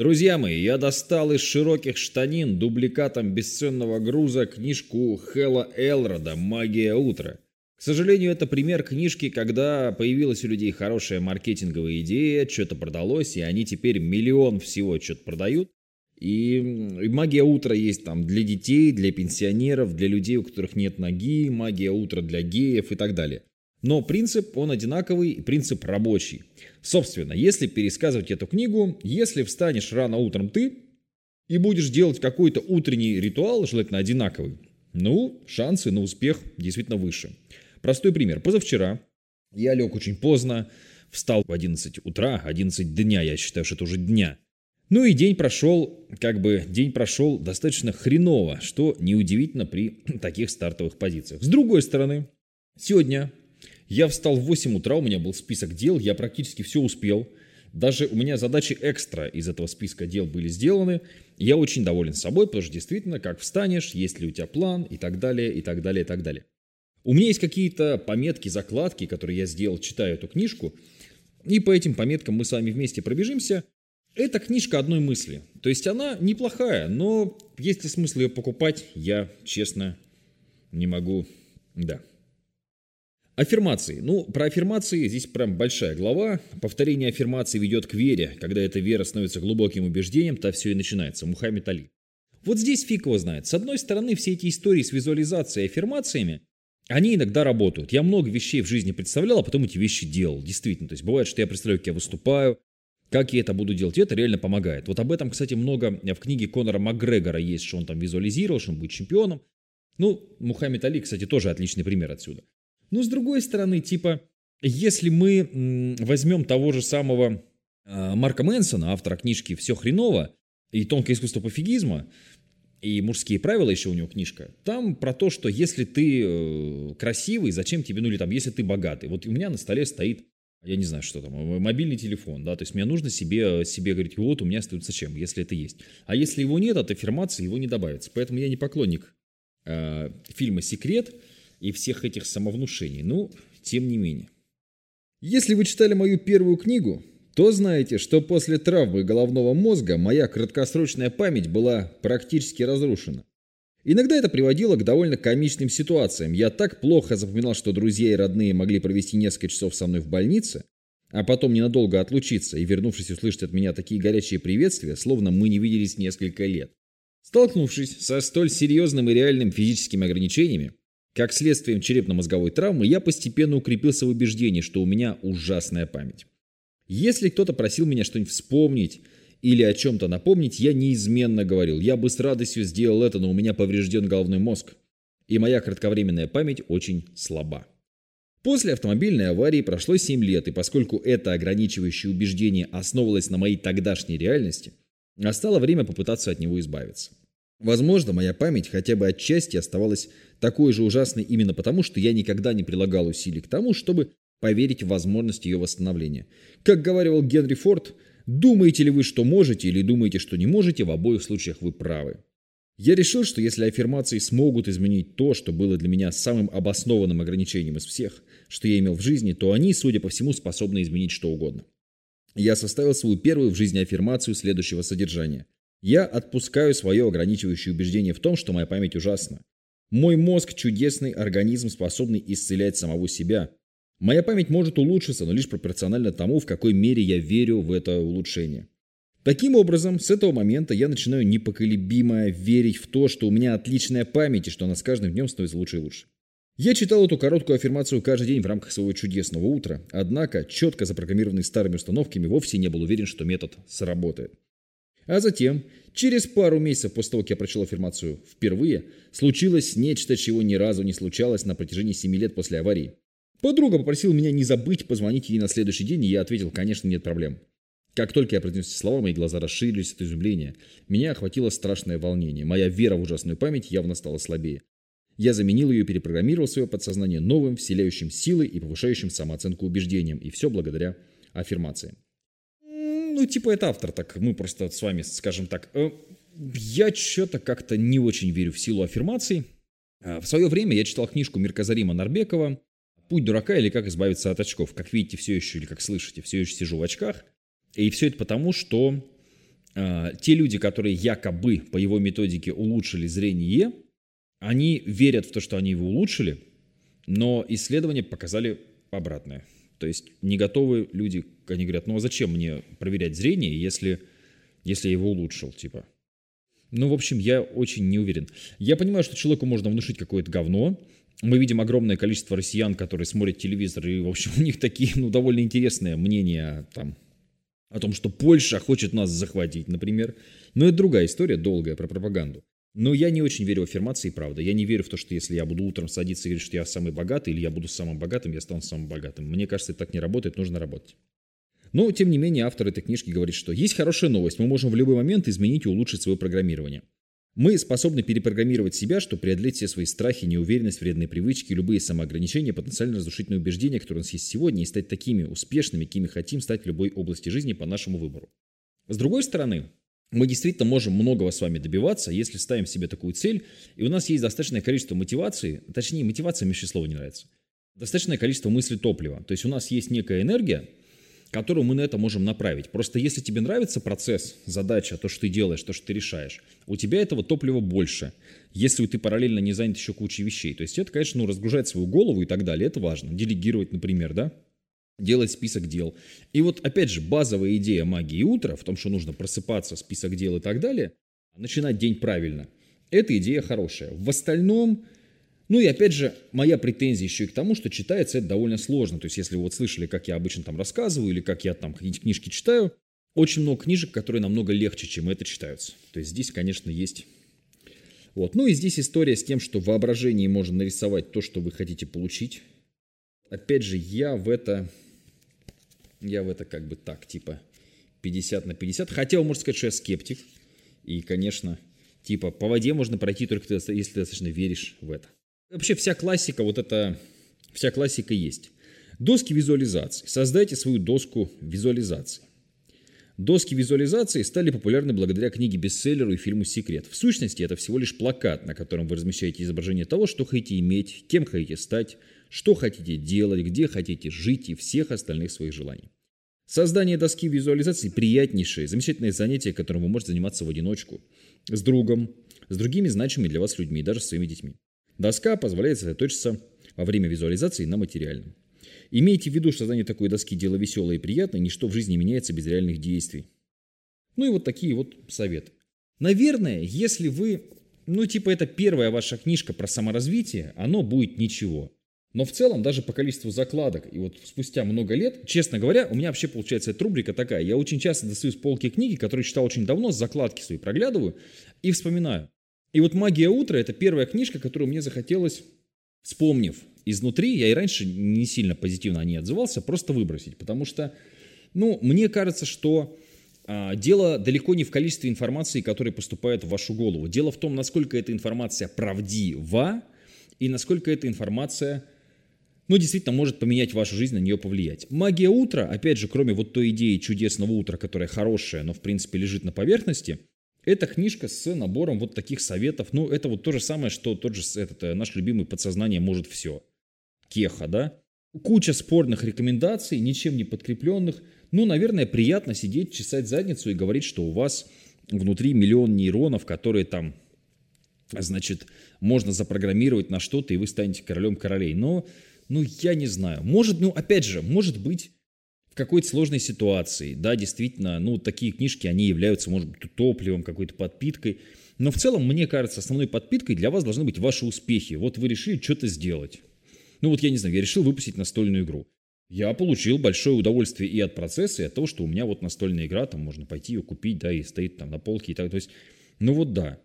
Друзья мои, я достал из широких штанин дубликатом бесценного груза книжку Хэлла Элрода «Магия утра». К сожалению, это пример книжки, когда появилась у людей хорошая маркетинговая идея, что-то продалось, и они теперь миллион всего что-то продают. И, и магия утра есть там для детей, для пенсионеров, для людей, у которых нет ноги, магия утра для геев и так далее. Но принцип, он одинаковый, принцип рабочий. Собственно, если пересказывать эту книгу, если встанешь рано утром ты и будешь делать какой-то утренний ритуал, желательно одинаковый, ну, шансы на успех действительно выше. Простой пример. Позавчера я лег очень поздно, встал в 11 утра, 11 дня, я считаю, что это уже дня. Ну и день прошел, как бы, день прошел достаточно хреново, что неудивительно при таких стартовых позициях. С другой стороны, сегодня я встал в 8 утра, у меня был список дел, я практически все успел. Даже у меня задачи экстра из этого списка дел были сделаны. Я очень доволен собой, потому что действительно, как встанешь, есть ли у тебя план и так далее, и так далее, и так далее. У меня есть какие-то пометки, закладки, которые я сделал, читая эту книжку. И по этим пометкам мы с вами вместе пробежимся. Это книжка одной мысли. То есть она неплохая, но есть ли смысл ее покупать, я честно не могу. Да. Аффирмации. Ну, про аффирмации здесь прям большая глава. Повторение аффирмации ведет к вере. Когда эта вера становится глубоким убеждением, то все и начинается. Мухаммед Али. Вот здесь фиг его знает. С одной стороны, все эти истории с визуализацией и аффирмациями, они иногда работают. Я много вещей в жизни представлял, а потом эти вещи делал. Действительно. То есть бывает, что я представляю, как я выступаю, как я это буду делать. И это реально помогает. Вот об этом, кстати, много в книге Конора Макгрегора есть, что он там визуализировал, что он будет чемпионом. Ну, Мухаммед Али, кстати, тоже отличный пример отсюда. Но с другой стороны, типа, если мы возьмем того же самого а, Марка Мэнсона, автора книжки «Все хреново» и «Тонкое искусство пофигизма», и «Мужские правила» еще у него книжка. Там про то, что если ты э, красивый, зачем тебе, ну или там, если ты богатый. Вот у меня на столе стоит, я не знаю, что там, мобильный телефон, да, то есть мне нужно себе, себе говорить, вот у меня стоит зачем, если это есть. А если его нет, от аффирмации его не добавится. Поэтому я не поклонник э, фильма «Секрет», и всех этих самовнушений. Ну, тем не менее. Если вы читали мою первую книгу, то знаете, что после травмы головного мозга моя краткосрочная память была практически разрушена. Иногда это приводило к довольно комичным ситуациям. Я так плохо запоминал, что друзья и родные могли провести несколько часов со мной в больнице, а потом ненадолго отлучиться и, вернувшись, услышать от меня такие горячие приветствия, словно мы не виделись несколько лет. Столкнувшись со столь серьезным и реальным физическими ограничениями, как следствием черепно-мозговой травмы я постепенно укрепился в убеждении, что у меня ужасная память. Если кто-то просил меня что-нибудь вспомнить или о чем-то напомнить, я неизменно говорил, я бы с радостью сделал это, но у меня поврежден головной мозг, и моя кратковременная память очень слаба. После автомобильной аварии прошло 7 лет, и поскольку это ограничивающее убеждение основывалось на моей тогдашней реальности, настало время попытаться от него избавиться. Возможно, моя память хотя бы отчасти оставалась такой же ужасной именно потому, что я никогда не прилагал усилий к тому, чтобы поверить в возможность ее восстановления. Как говорил Генри Форд, думаете ли вы, что можете, или думаете, что не можете, в обоих случаях вы правы. Я решил, что если аффирмации смогут изменить то, что было для меня самым обоснованным ограничением из всех, что я имел в жизни, то они, судя по всему, способны изменить что угодно. Я составил свою первую в жизни аффирмацию следующего содержания – я отпускаю свое ограничивающее убеждение в том, что моя память ужасна. Мой мозг – чудесный организм, способный исцелять самого себя. Моя память может улучшиться, но лишь пропорционально тому, в какой мере я верю в это улучшение. Таким образом, с этого момента я начинаю непоколебимо верить в то, что у меня отличная память и что она с каждым днем становится лучше и лучше. Я читал эту короткую аффирмацию каждый день в рамках своего чудесного утра, однако, четко запрограммированный старыми установками, вовсе не был уверен, что метод сработает. А затем, через пару месяцев после того, как я прочел аффирмацию впервые, случилось нечто, чего ни разу не случалось на протяжении 7 лет после аварии. Подруга попросила меня не забыть позвонить ей на следующий день, и я ответил, конечно, нет проблем. Как только я произнес эти слова, мои глаза расширились от изумления. Меня охватило страшное волнение. Моя вера в ужасную память явно стала слабее. Я заменил ее и перепрограммировал свое подсознание новым, вселяющим силы и повышающим самооценку убеждением. И все благодаря аффирмациям ну, типа, это автор, так мы просто с вами, скажем так, э, я что-то как-то не очень верю в силу аффирмаций. А, в свое время я читал книжку Мирказарима Нарбекова «Путь дурака» или «Как избавиться от очков». Как видите, все еще, или как слышите, все еще сижу в очках. И все это потому, что э, те люди, которые якобы по его методике улучшили зрение, они верят в то, что они его улучшили, но исследования показали обратное. То есть не готовы люди, они говорят, ну а зачем мне проверять зрение, если, если я его улучшил, типа. Ну, в общем, я очень не уверен. Я понимаю, что человеку можно внушить какое-то говно. Мы видим огромное количество россиян, которые смотрят телевизор, и, в общем, у них такие, ну, довольно интересные мнения там, о том, что Польша хочет нас захватить, например. Но это другая история, долгая, про пропаганду. Но я не очень верю в аффирмации, правда. Я не верю в то, что если я буду утром садиться и говорить, что я самый богатый, или я буду самым богатым, я стану самым богатым. Мне кажется, это так не работает, нужно работать. Но, тем не менее, автор этой книжки говорит, что есть хорошая новость, мы можем в любой момент изменить и улучшить свое программирование. Мы способны перепрограммировать себя, чтобы преодолеть все свои страхи, неуверенность, вредные привычки, любые самоограничения, потенциально разрушительные убеждения, которые у нас есть сегодня, и стать такими успешными, какими хотим стать в любой области жизни по нашему выбору. С другой стороны, мы действительно можем многого с вами добиваться, если ставим себе такую цель, и у нас есть достаточное количество мотивации, точнее, мотивация мне слово не нравится, достаточное количество мысли топлива. То есть у нас есть некая энергия, которую мы на это можем направить. Просто если тебе нравится процесс, задача, то, что ты делаешь, то, что ты решаешь, у тебя этого топлива больше, если ты параллельно не занят еще кучей вещей. То есть это, конечно, ну, разгружать свою голову и так далее, это важно. Делегировать, например, да, делать список дел. И вот, опять же, базовая идея магии утра в том, что нужно просыпаться, список дел и так далее, начинать день правильно. Эта идея хорошая. В остальном, ну и опять же, моя претензия еще и к тому, что читается это довольно сложно. То есть, если вы вот слышали, как я обычно там рассказываю, или как я там какие-нибудь книжки читаю, очень много книжек, которые намного легче, чем это читаются. То есть здесь, конечно, есть... Вот. Ну и здесь история с тем, что в воображении можно нарисовать то, что вы хотите получить. Опять же, я в это... Я в это как бы так, типа 50 на 50. Хотя вы можете сказать, что я скептик. И, конечно, типа по воде можно пройти только если ты достаточно веришь в это. Вообще вся классика, вот это, вся классика есть. Доски визуализации. Создайте свою доску визуализации. Доски визуализации стали популярны благодаря книге-бестселлеру и фильму «Секрет». В сущности, это всего лишь плакат, на котором вы размещаете изображение того, что хотите иметь, кем хотите стать, что хотите делать, где хотите жить и всех остальных своих желаний. Создание доски визуализации – приятнейшее, замечательное занятие, которым вы можете заниматься в одиночку, с другом, с другими значимыми для вас людьми, даже с своими детьми. Доска позволяет сосредоточиться во время визуализации на материальном. Имейте в виду, что создание такой доски – дело веселое и приятное, ничто в жизни не меняется без реальных действий. Ну и вот такие вот советы. Наверное, если вы, ну типа это первая ваша книжка про саморазвитие, оно будет ничего. Но в целом, даже по количеству закладок, и вот спустя много лет, честно говоря, у меня вообще получается эта рубрика такая. Я очень часто достаю с полки книги, которые читал очень давно, закладки свои проглядываю и вспоминаю. И вот «Магия утра» — это первая книжка, которую мне захотелось, вспомнив изнутри, я и раньше не сильно позитивно о ней отзывался, просто выбросить. Потому что, ну, мне кажется, что а, дело далеко не в количестве информации, которая поступает в вашу голову. Дело в том, насколько эта информация правдива и насколько эта информация ну, действительно может поменять вашу жизнь, на нее повлиять. Магия утра, опять же, кроме вот той идеи чудесного утра, которая хорошая, но в принципе лежит на поверхности, это книжка с набором вот таких советов. Ну, это вот то же самое, что тот же этот, э, наш любимый подсознание может все. Кеха, да? Куча спорных рекомендаций, ничем не подкрепленных. Ну, наверное, приятно сидеть, чесать задницу и говорить, что у вас внутри миллион нейронов, которые там, значит, можно запрограммировать на что-то, и вы станете королем королей. Но, ну, я не знаю. Может, ну, опять же, может быть, в какой-то сложной ситуации, да, действительно, ну, такие книжки, они являются, может быть, топливом, какой-то подпиткой. Но в целом, мне кажется, основной подпиткой для вас должны быть ваши успехи. Вот вы решили что-то сделать. Ну, вот я не знаю, я решил выпустить настольную игру. Я получил большое удовольствие и от процесса, и от того, что у меня вот настольная игра, там можно пойти ее купить, да, и стоит там на полке и так. То есть, ну вот да.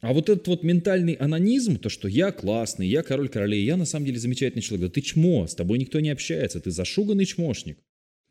А вот этот вот ментальный анонизм, то, что я классный, я король королей, я на самом деле замечательный человек. Да ты чмо, с тобой никто не общается, ты зашуганный чмошник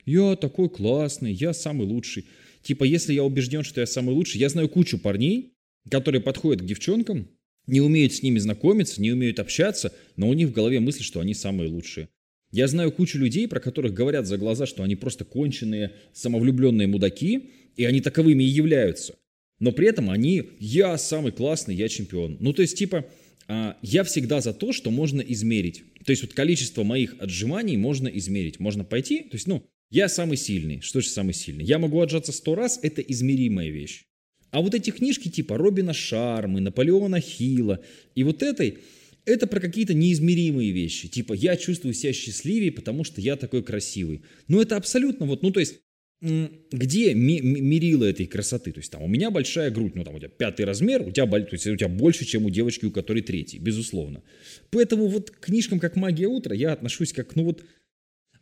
я такой классный, я самый лучший. Типа, если я убежден, что я самый лучший, я знаю кучу парней, которые подходят к девчонкам, не умеют с ними знакомиться, не умеют общаться, но у них в голове мысль, что они самые лучшие. Я знаю кучу людей, про которых говорят за глаза, что они просто конченые, самовлюбленные мудаки, и они таковыми и являются. Но при этом они «я самый классный, я чемпион». Ну, то есть, типа, а, я всегда за то, что можно измерить. То есть, вот количество моих отжиманий можно измерить. Можно пойти, то есть, ну, Я самый сильный. Что же самый сильный? Я могу отжаться сто раз, это измеримая вещь. А вот эти книжки типа Робина Шармы, Наполеона Хилла и вот этой, это про какие-то неизмеримые вещи. Типа я чувствую себя счастливее, потому что я такой красивый. Ну это абсолютно вот, ну то есть где мерила этой красоты? То есть там у меня большая грудь, ну там у тебя пятый размер, у тебя, то есть, у тебя больше, чем у девочки, у которой третий, безусловно. Поэтому вот к книжкам как «Магия утра» я отношусь как, ну вот,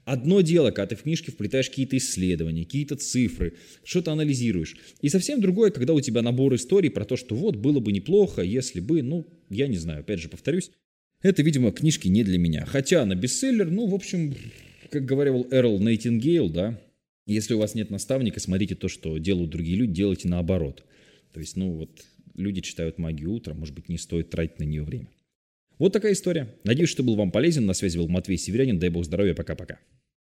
Одно дело, когда ты в книжке вплетаешь какие-то исследования, какие-то цифры, что-то анализируешь. И совсем другое, когда у тебя набор историй про то, что вот было бы неплохо, если бы, ну, я не знаю, опять же повторюсь, это, видимо, книжки не для меня. Хотя на бестселлер, ну, в общем, как говорил Эрл Нейтингейл, да, если у вас нет наставника, смотрите то, что делают другие люди, делайте наоборот. То есть, ну, вот люди читают магию утра, может быть, не стоит тратить на нее время. Вот такая история. Надеюсь, что был вам полезен. На связи был Матвей Северянин. Дай бог здоровья. Пока-пока.